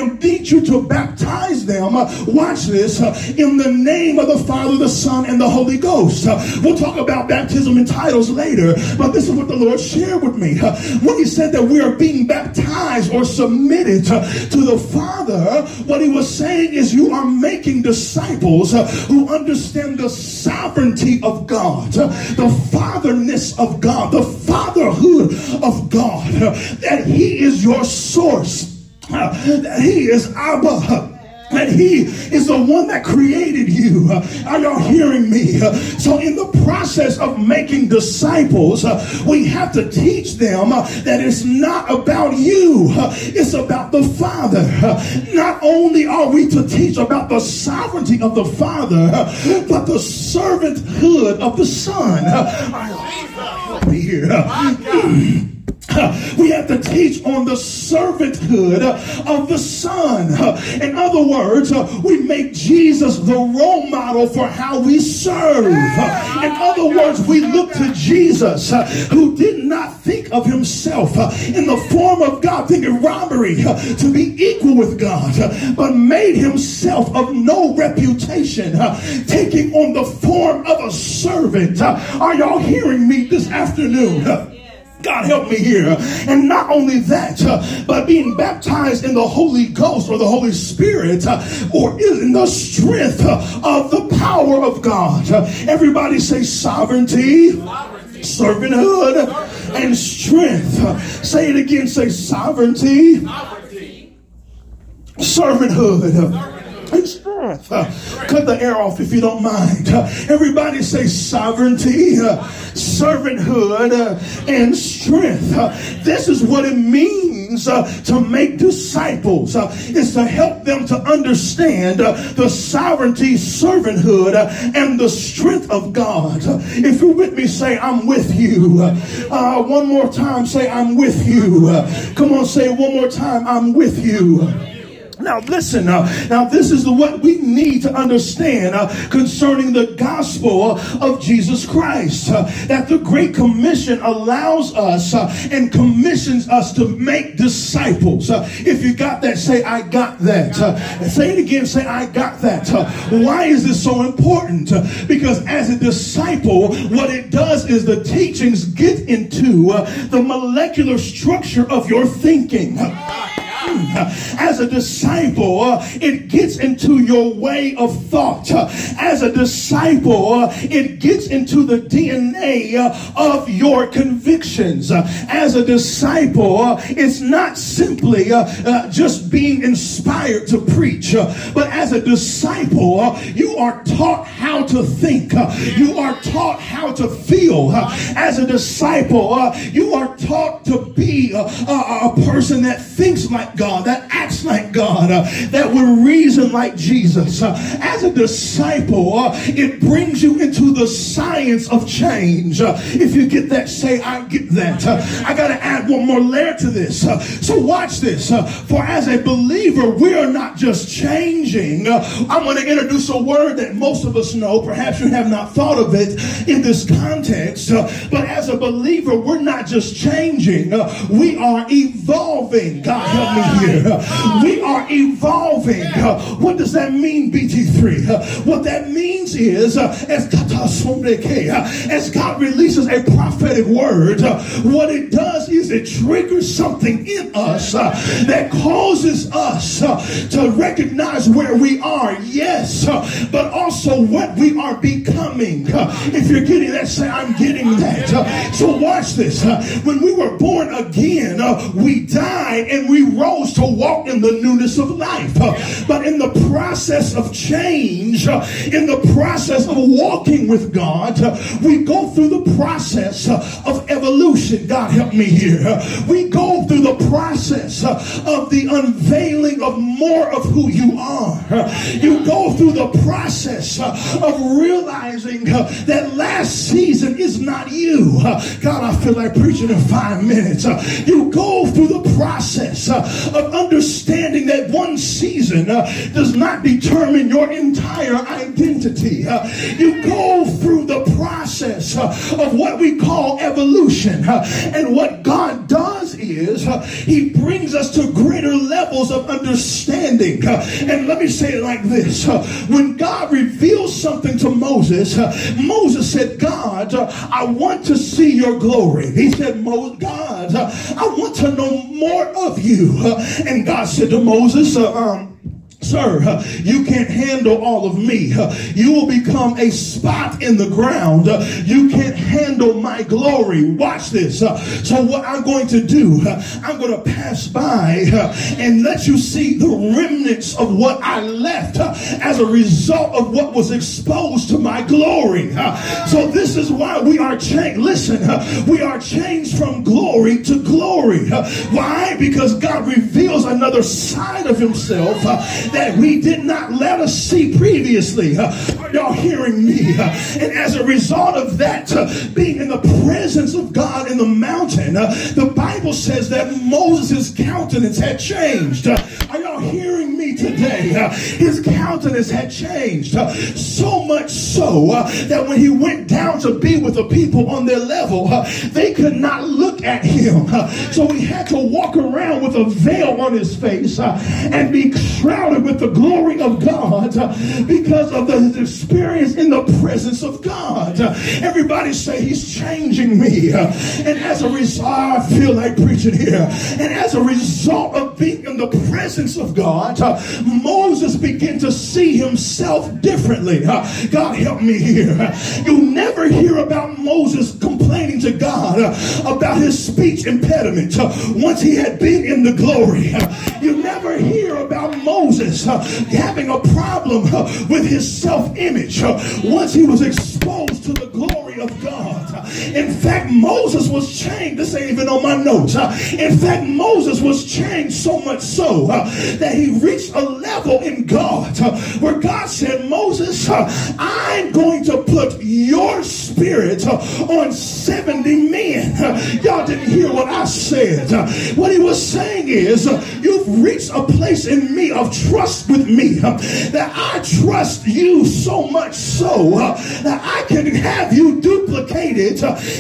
S1: you to baptize them. Uh, watch this. Uh, in the name of the Father, the Son, and the Holy Ghost. Uh, we'll talk about baptism and titles later, but this is what the Lord shared with me. When he said that we are being baptized or submitted to the Father, what he was saying is you are making disciples who understand the sovereignty of God, the fatherness of God, the fatherhood of God, that he is your source, that he is Abba that he is the one that created you. Are y'all hearing me? So, in the process of making disciples, we have to teach them that it's not about you, it's about the Father. Not only are we to teach about the sovereignty of the Father, but the servanthood of the Son. Here. We have to teach on the servanthood of the Son. In other words, we make Jesus the role model for how we serve. In other words, we look to Jesus who did not think of himself in the form of God, thinking robbery to be equal with God, but made himself of no reputation, taking on the form of a servant. Are y'all hearing me this afternoon? God help me here. And not only that, uh, but being baptized in the Holy Ghost or the Holy Spirit uh, or in the strength uh, of the power of God. Everybody say sovereignty, sovereignty. servanthood, and strength. Say it again. Say sovereignty, sovereignty. servanthood, strength. strength. Uh, cut the air off if you don't mind. Uh, everybody say sovereignty, uh, servanthood, and strength. this is what it means uh, to make disciples. Uh, is to help them to understand uh, the sovereignty, servanthood, and the strength of God. if you're with me, say, I'm with you. one more time, say, I'm with you. come on, say one more time, I'm with you. Now, listen. Uh, now, this is the, what we need to understand uh, concerning the gospel of Jesus Christ. Uh, that the Great Commission allows us uh, and commissions us to make disciples. Uh, if you got that, say, I got that. Uh, say it again, say, I got that. why is this so important? because as a disciple, what it does is the teachings get into the molecular structure of your thinking. As a disciple, it gets into your way of thought. As a disciple, it gets into the DNA of your convictions. As a disciple, it's not simply uh, just being inspired to preach, but as a disciple, you are taught how to think. You are taught how to feel. As a disciple, you are taught to be a, a, a person that thinks like God, that acts like God, uh, that will reason like Jesus. Uh, as a disciple, uh, it brings you into the science of change. Uh, if you get that, say, I get that. Uh, I got to add one more layer to this. Uh, so watch this. for as a believer, we are not just changing. I'm going to introduce a word that most of us know. Perhaps you have not thought of it in this context. but as a believer, we're not just changing. we are evolving. God help me here. We are evolving. What does that mean, BT3? What that means is, uh, uh, as God releases a prophetic word, uh, what it does is it triggers something in us that causes us to recognize where we are, yes, but also what we are becoming. If you're getting that, say, I'm getting that. So watch this. When we were born again, we died and we rose to walk in the newness of life. But in the process of change, in the process of walking with God, we go through the process of evolution. God help me here. We go through the process of the unveiling of more of who you are. You go through the process of realizing that last season is not you. God, I feel like preaching in five minutes. You go through the process of understanding that one season uh, does not determine your entire identity. Uh, you go through the process uh, of what we call evolution. Uh, and what God does is uh, he brings us to greater levels of understanding. Uh, and let me say it like this. when God reveals something to Moses, Moses said, God, I want to see your glory. He said, God, I want to know more of you. And God said to Moses, uh, um, Sir, you can't handle all of me. You will become a spot in the ground. You can't handle my glory. Watch this. So, what I'm going to do, I'm going to pass by and let you see the remnants of what I left as a result of what was exposed to my glory. So, this is why we are changed. Listen, we are changed from glory to glory. Why? Because God reveals another side of Himself that we did not let us see previously. Uh, are y'all hearing me? Uh, and as a result of that, uh, being in the presence of God in the mountain, uh, the Bible says that Moses' countenance had changed. Uh, are y'all hearing me today? Uh, his countenance had changed. So much so that when he went down to be with the people on their level, they could not look at him. So he had to walk around with a veil on his face and be shrouded with the glory of God because of the experience in the presence of God. Everybody say he's changing me. And as a result, I feel like preaching here. And as a result of being in the presence of God, Moses began to see himself differently. God help me here. You'll never hear about Moses complaining to God about his speech impediment once he had been in the glory. You never hear Moses uh, having a problem uh, with his self-image uh, once he was exposed to the glory of God. In fact, Moses was changed. This ain't even on my notes. In fact, Moses was changed so much so that he reached a level in God where God said, Moses, I'm going to put your spirit on 70 men. Y'all didn't hear what I said. What he was saying is, you've reached a place in me of trust with me that I trust you so much so that I can have you duplicated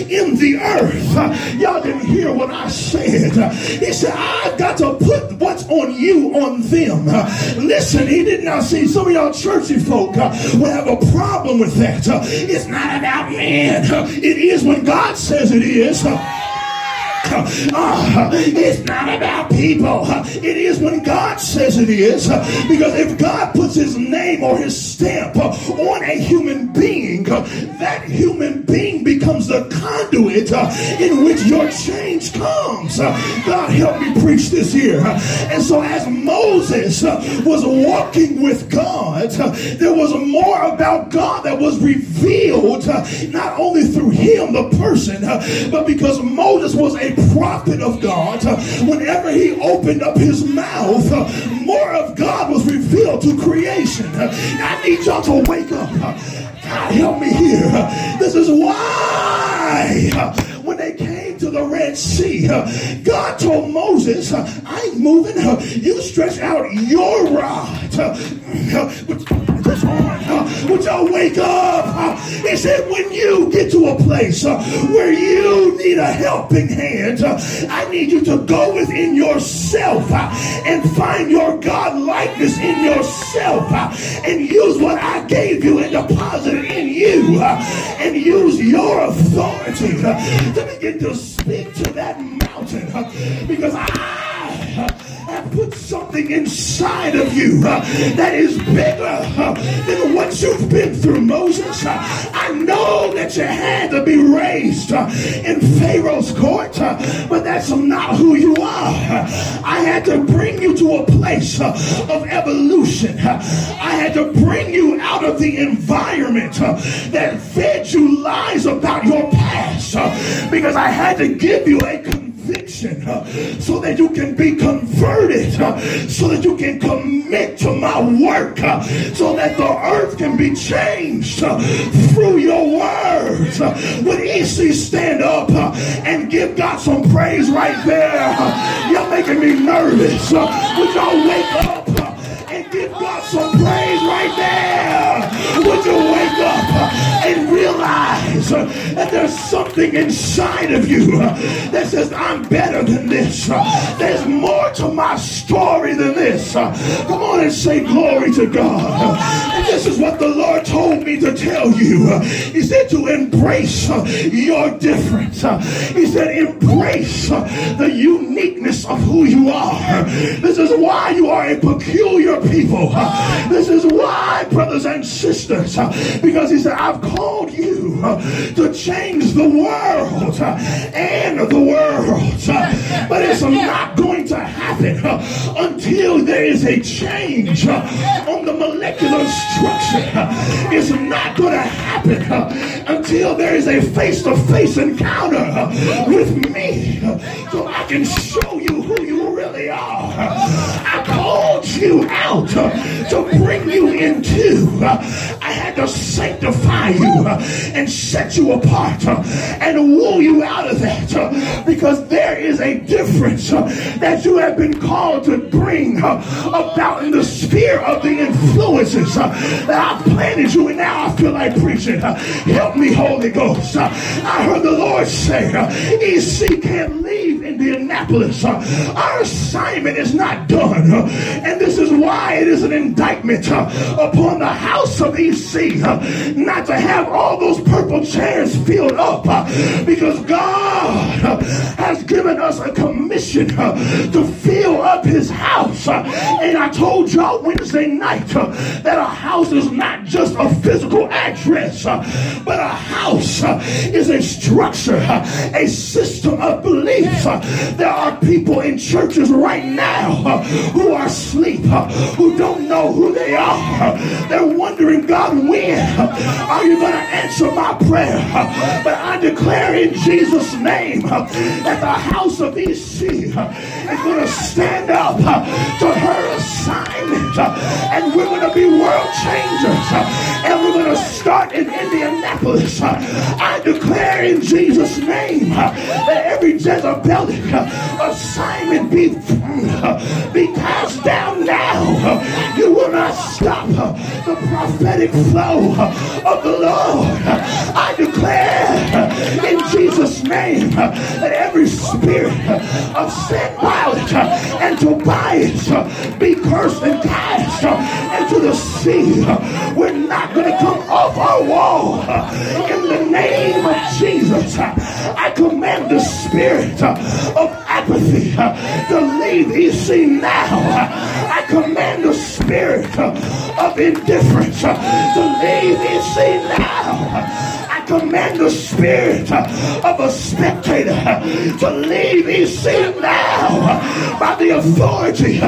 S1: in the earth. Y'all didn't hear what I said. He said, I've got to put what's on you on them. Listen, he did not see some of y'all churchy folk uh, will have a problem with that. Uh, it's not about man. Uh, it is when God says it is. Uh, it's not about people. It is when God says it is. Because if God puts his name or his stamp on a human being, that human being becomes the conduit in which your change comes. God help me preach this here. And so as Moses was walking with God, there was more about God that was revealed not only through him, the person, but because Moses was a prophet of God, whenever he opened up his mouth, more of God was revealed to creation. I need y'all to wake up. God, help me here. This is why when they came to the Red Sea, God told Moses, I ain't moving. You stretch out your rod this morning. Would y'all wake up? He said, when you get to a place where you need a helping hand, I need you to go within yourself and find your God likeness in yourself and use what I gave you and deposited in you and use your authority to begin to speak to that mountain because I put something inside of you uh, that is bigger uh, than what you've been through, Moses. Uh, I know that you had to be raised uh, in Pharaoh's court, uh, but that's not who you are. I had to bring you to a place uh, of evolution. I had to bring you out of the environment that fed you lies about your past because I had to give you a conviction uh, so that you can be converted, uh, so that you can commit to my work, uh, so that the earth can be changed through your words. Would EC stand up and give God some praise right there? You're making me nervous. Would y'all wake up give God some praise right there? Would you wake up and realize that there's something inside of you that says, I'm better than this. There's more to my story than this. Come on and say glory to God. And this is what the Lord told me to tell you. He said to embrace your difference. He said, embrace the uniqueness of who you are. This is why you are a peculiar people. This is why, brothers and sisters, because he said, I've called you to change the world and the world. But it's not going to happen until there is a change on the molecular structure. It's not going to happen until there is a face-to-face encounter with me so I can show you who you really are. I you out uh, to bring you into. Uh, I had to sanctify you uh, and set you apart uh, and woo you out of that uh, because there is a difference that you have been called to bring about in the sphere of the influences that I've planted you in. Now I feel like preaching. Help me, Holy Ghost. I heard the Lord say, EC can't leave Indianapolis. Our assignment is not done. And this is why it is an indictment upon the house of EC Uh, not to have all those purple chairs filled up uh, because God uh, has given us a commission to fill up his house. And I told y'all Wednesday night that a house is not just a physical address, but a house is a structure, a system of beliefs. There are people in churches right now who are asleep, who don't know who they are. They're wondering, God, when are you going to answer my prayer? But I declare in Jesus' name that the house of EC is going to stand up to her assignment. And we're going to be world changers. And we're going to start in Indianapolis. I declare in Jesus' name that every Jezebelic assignment be, be cast down now. You will not stop the prophetic flow of the Lord. I declare in Jesus' name that every spirit of Sanballat and Tobias be cursed and cast into the sea. We're not going to come off our wall. In the name of Jesus, I command the spirit of apathy to leave EC now. I command the spirit of indifference to leave EC now command the spirit of a spectator to leave his seat now by the authority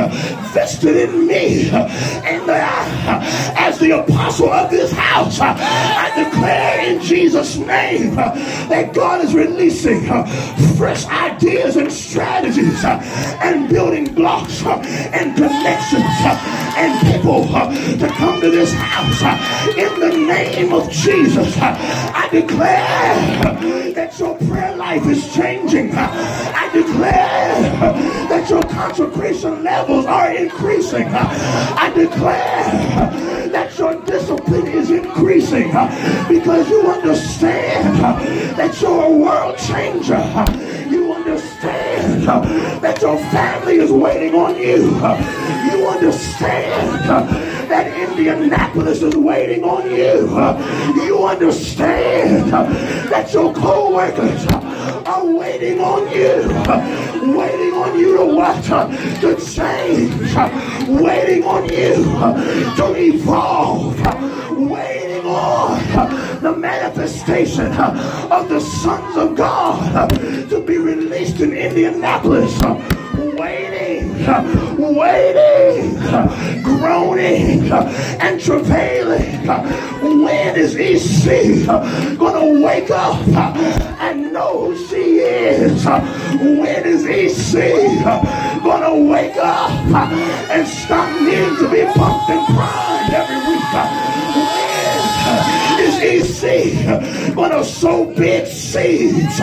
S1: vested in me. And as the apostle of this house, I declare in Jesus' name that God is releasing fresh ideas and strategies and building blocks and connections and people to come to this house in the name of Jesus. I declare that your prayer life is changing. I declare that your consecration levels are increasing. I declare that your discipline is increasing because you understand that you're a world changer. You understand that your family is waiting on you. You understand that Indianapolis is waiting on you. You understand that your co-workers are waiting on you. Waiting on you to what? To change. Waiting on you to evolve. Waiting on the manifestation of the sons of God to be released in Indianapolis waiting, groaning, and travailing. When is EC gonna wake up and know who she is? When is EC gonna wake up and stop needing to be pumped and primed every week? When is EC gonna sow big seeds?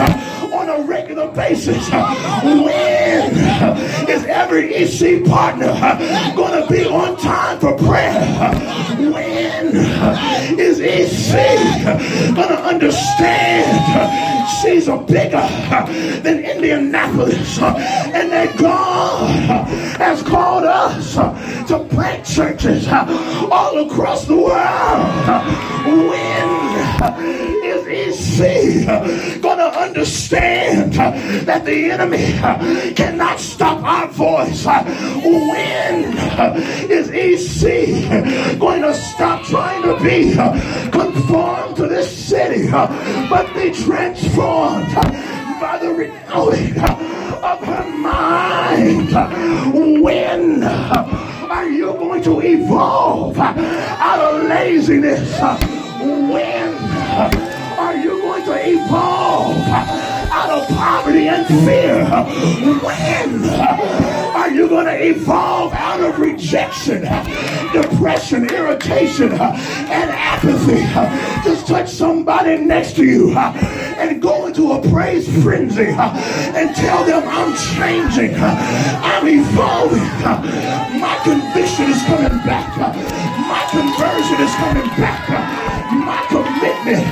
S1: On a regular basis. When is every EC partner going to be on time for prayer? When is EC going to understand she's a bigger than Indianapolis and that God has called us to plant churches all across the world? When is EC going to understand that the enemy cannot stop our voice? When is EC going to stop trying to be conformed to this city, but be transformed by the renewing of her mind? When are you going to evolve out of laziness? When are you going to evolve out of poverty and fear? When? Are you going to evolve out of rejection, depression, irritation, and apathy? Just touch somebody next to you and go into a praise frenzy and tell them I'm changing, I'm evolving, my conviction is coming back, my conversion is coming back, commitment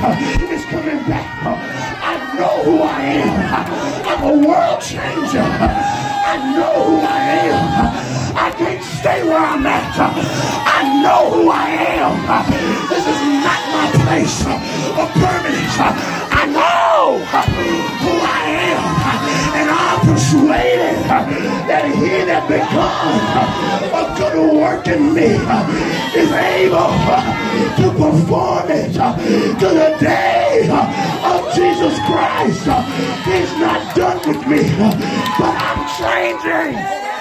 S1: is coming back. I know who I am. I'm a world changer. I know who I am. I can't stay where I'm at. I know who I am. This is not my place of permanence. I know who I am. Persuaded uh, that he that begun uh, a good work in me uh, is able to perform it to the day of Jesus Christ. He's not done with me, but I'm changing.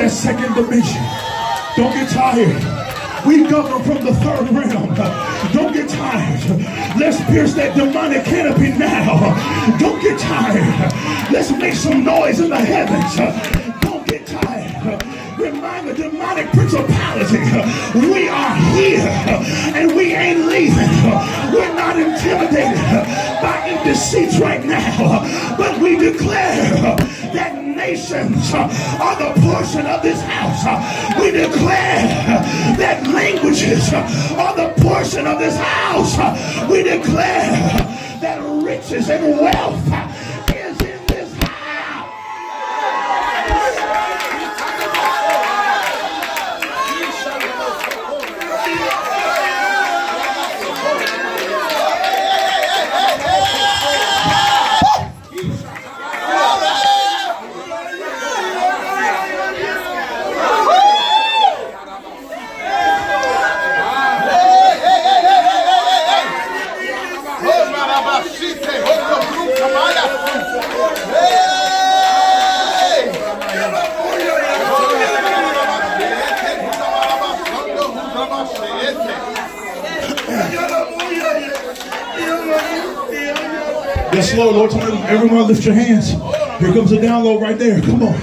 S1: That second dimension. Don't get tired. We govern from the third realm. Don't get tired. Let's pierce that demonic canopy now. Don't get tired. Let's make some noise in the heavens. Don't get tired. Remind the demonic principality we are here and we ain't leaving. We're not intimidated by empty seats right now, but we declare that nations uh, are the portion of this house. Uh, we declare uh, that languages are the portion of this house. We declare that riches and wealth Lord. Lord, tell everyone lift your hands. Here comes a download right there. Come on.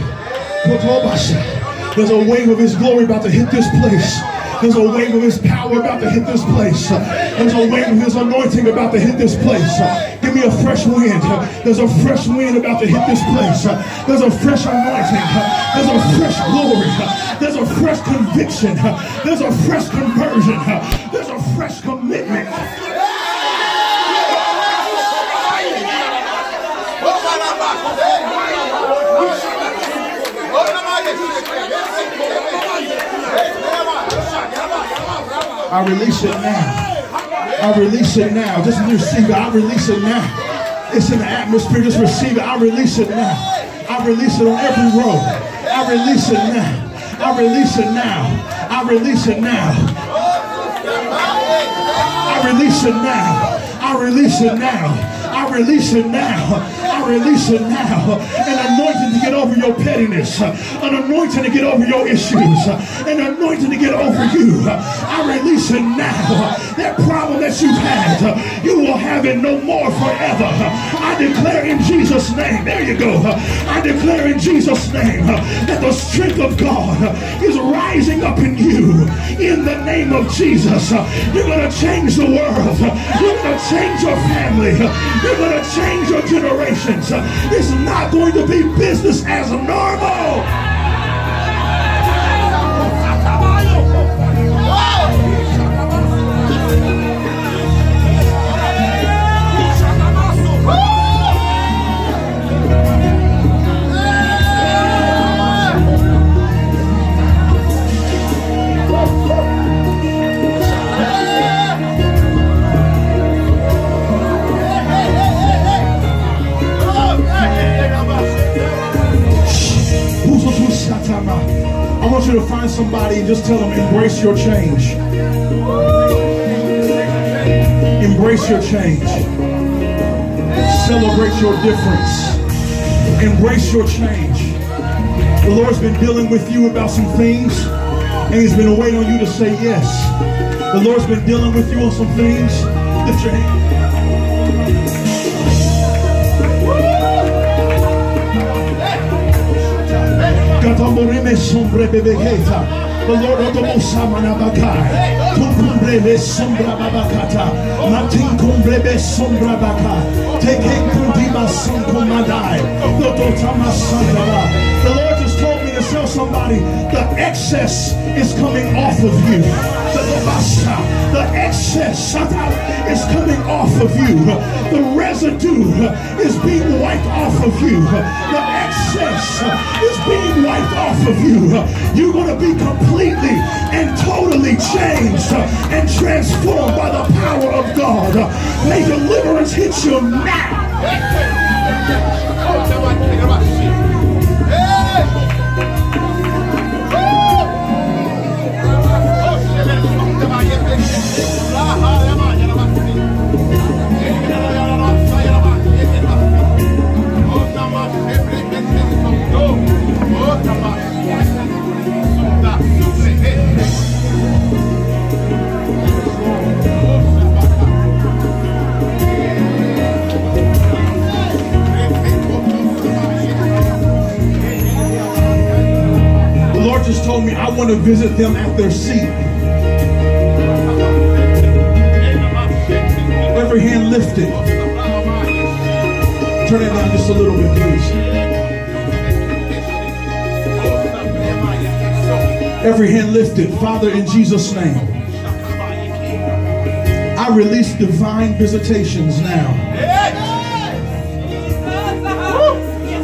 S1: There's a wave of his glory about to hit this place. There's a wave of his power about to hit this place. There's a wave of his anointing about to hit this place. Give me a fresh wind. There's a fresh wind about to hit this place. There's a fresh anointing. There's a fresh glory. There's a fresh conviction. There's a fresh conversion. There's a fresh commitment. I release it now. I release it now. Just receive it. I release it now. It's in the atmosphere. Just receive it. I release it now. I release it on every road. I release it now. I release it now. I release it now. I release it now. I release it now. I release it now. I release it now. Get over your pettiness. An anointing to get over your issues. An anointing to get over you. I release it now. That problem that you've had, you will have it no more forever. I declare in Jesus' name. There you go. I declare in Jesus' name that the strength of God is rising up in you. In the name of Jesus, you're going to change the world. You're going to change your family. You're going to change your generations. It's not going to be business as normal. You to find somebody and just tell them, embrace your change. Embrace your change. Celebrate your difference. Embrace your change. The Lord's been dealing with you about some things, and He's been waiting on you to say yes. The Lord's been dealing with you on some things. Lift your hand. The Lord babakata. Matin kumbrebe baka. Teke kundima. The Lord just told me to tell somebody the excess is coming off of you. The Lobasha, the excess is coming off of you. The residue is being wiped off of you. The excess is being wiped off of you. You're going to be completely and totally changed and transformed by the power of God. May deliverance hit you now. Just told me I want to visit them at their seat. Every hand lifted. Turn it down just a little bit, please. Every hand lifted. Father, in Jesus' name, I release divine visitations now.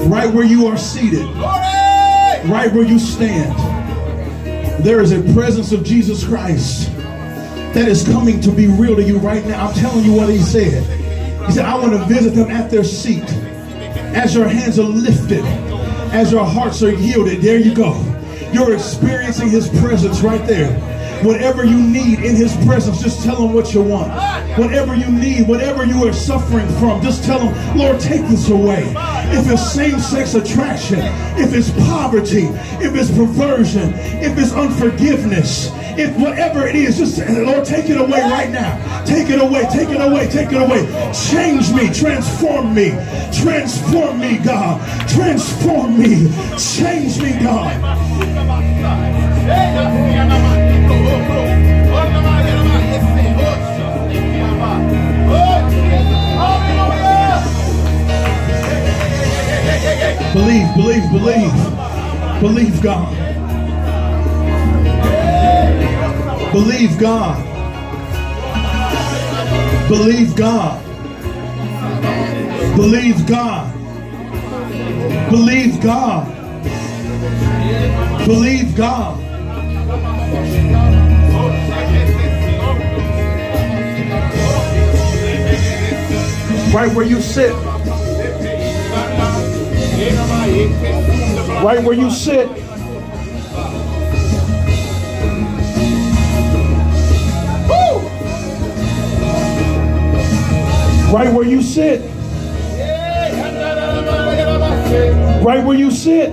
S1: Right where you are seated, right where you stand, there is a presence of Jesus Christ that is coming to be real to you right now. I'm telling you what he said. He said, I want to visit them at their seat. As your hands are lifted, as your hearts are yielded, there you go. You're experiencing his presence right there. Whatever you need in his presence, just tell him what you want. Whatever you need, whatever you are suffering from, just tell him, Lord, take this away. If it's same-sex attraction, if it's poverty, if it's perversion, if it's unforgiveness, if whatever it is, just Lord, take it away right now. Take it away, take it away, take it away. Change me, transform me, transform me, God. Transform me, change me, God. Believe, believe, believe. Believe God. Believe God. Believe God. Believe God. Believe God. Believe God. Right where you sit. Right where you sit. Right where you sit. Right where you sit.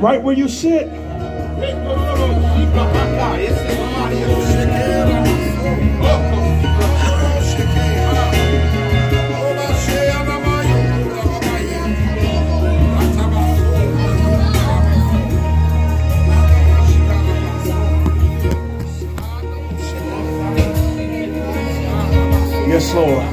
S1: Right where you sit. Lord.